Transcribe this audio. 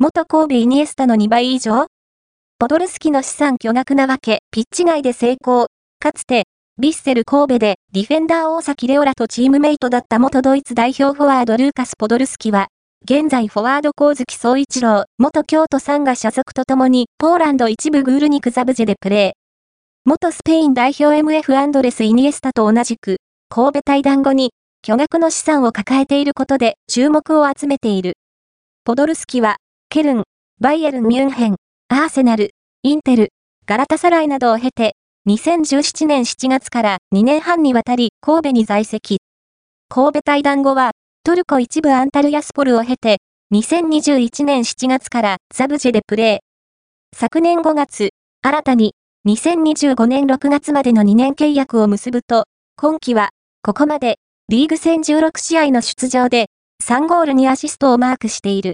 元神戸イニエスタの2倍以上？ポドルスキの資産巨額なわけ、ピッチ外で成功。かつて、ビッセル神戸でディフェンダー大崎レオラとチームメイトだった元ドイツ代表フォワードルーカス・ポドルスキは、現在フォワード光月総一郎、元京都さんが所属とともに、ポーランド一部グールニクザブジェでプレー。元スペイン代表 MF アンドレス・イニエスタと同じく、神戸対談後に、巨額の資産を抱えていることで注目を集めている。ポドルスキは、ケルン、バイエルン・ミュンヘン、アーセナル、インテル、ガラタサライなどを経て、2017年7月から2年半にわたり神戸に在籍。神戸対談後は、トルコ一部アンタルヤスポルを経て、2021年7月からザブジェでプレー。昨年5月、新たに2025年6月までの2年契約を結ぶと、今季は、ここまでリーグ戦16試合の出場で3ゴールにアシストをマークしている。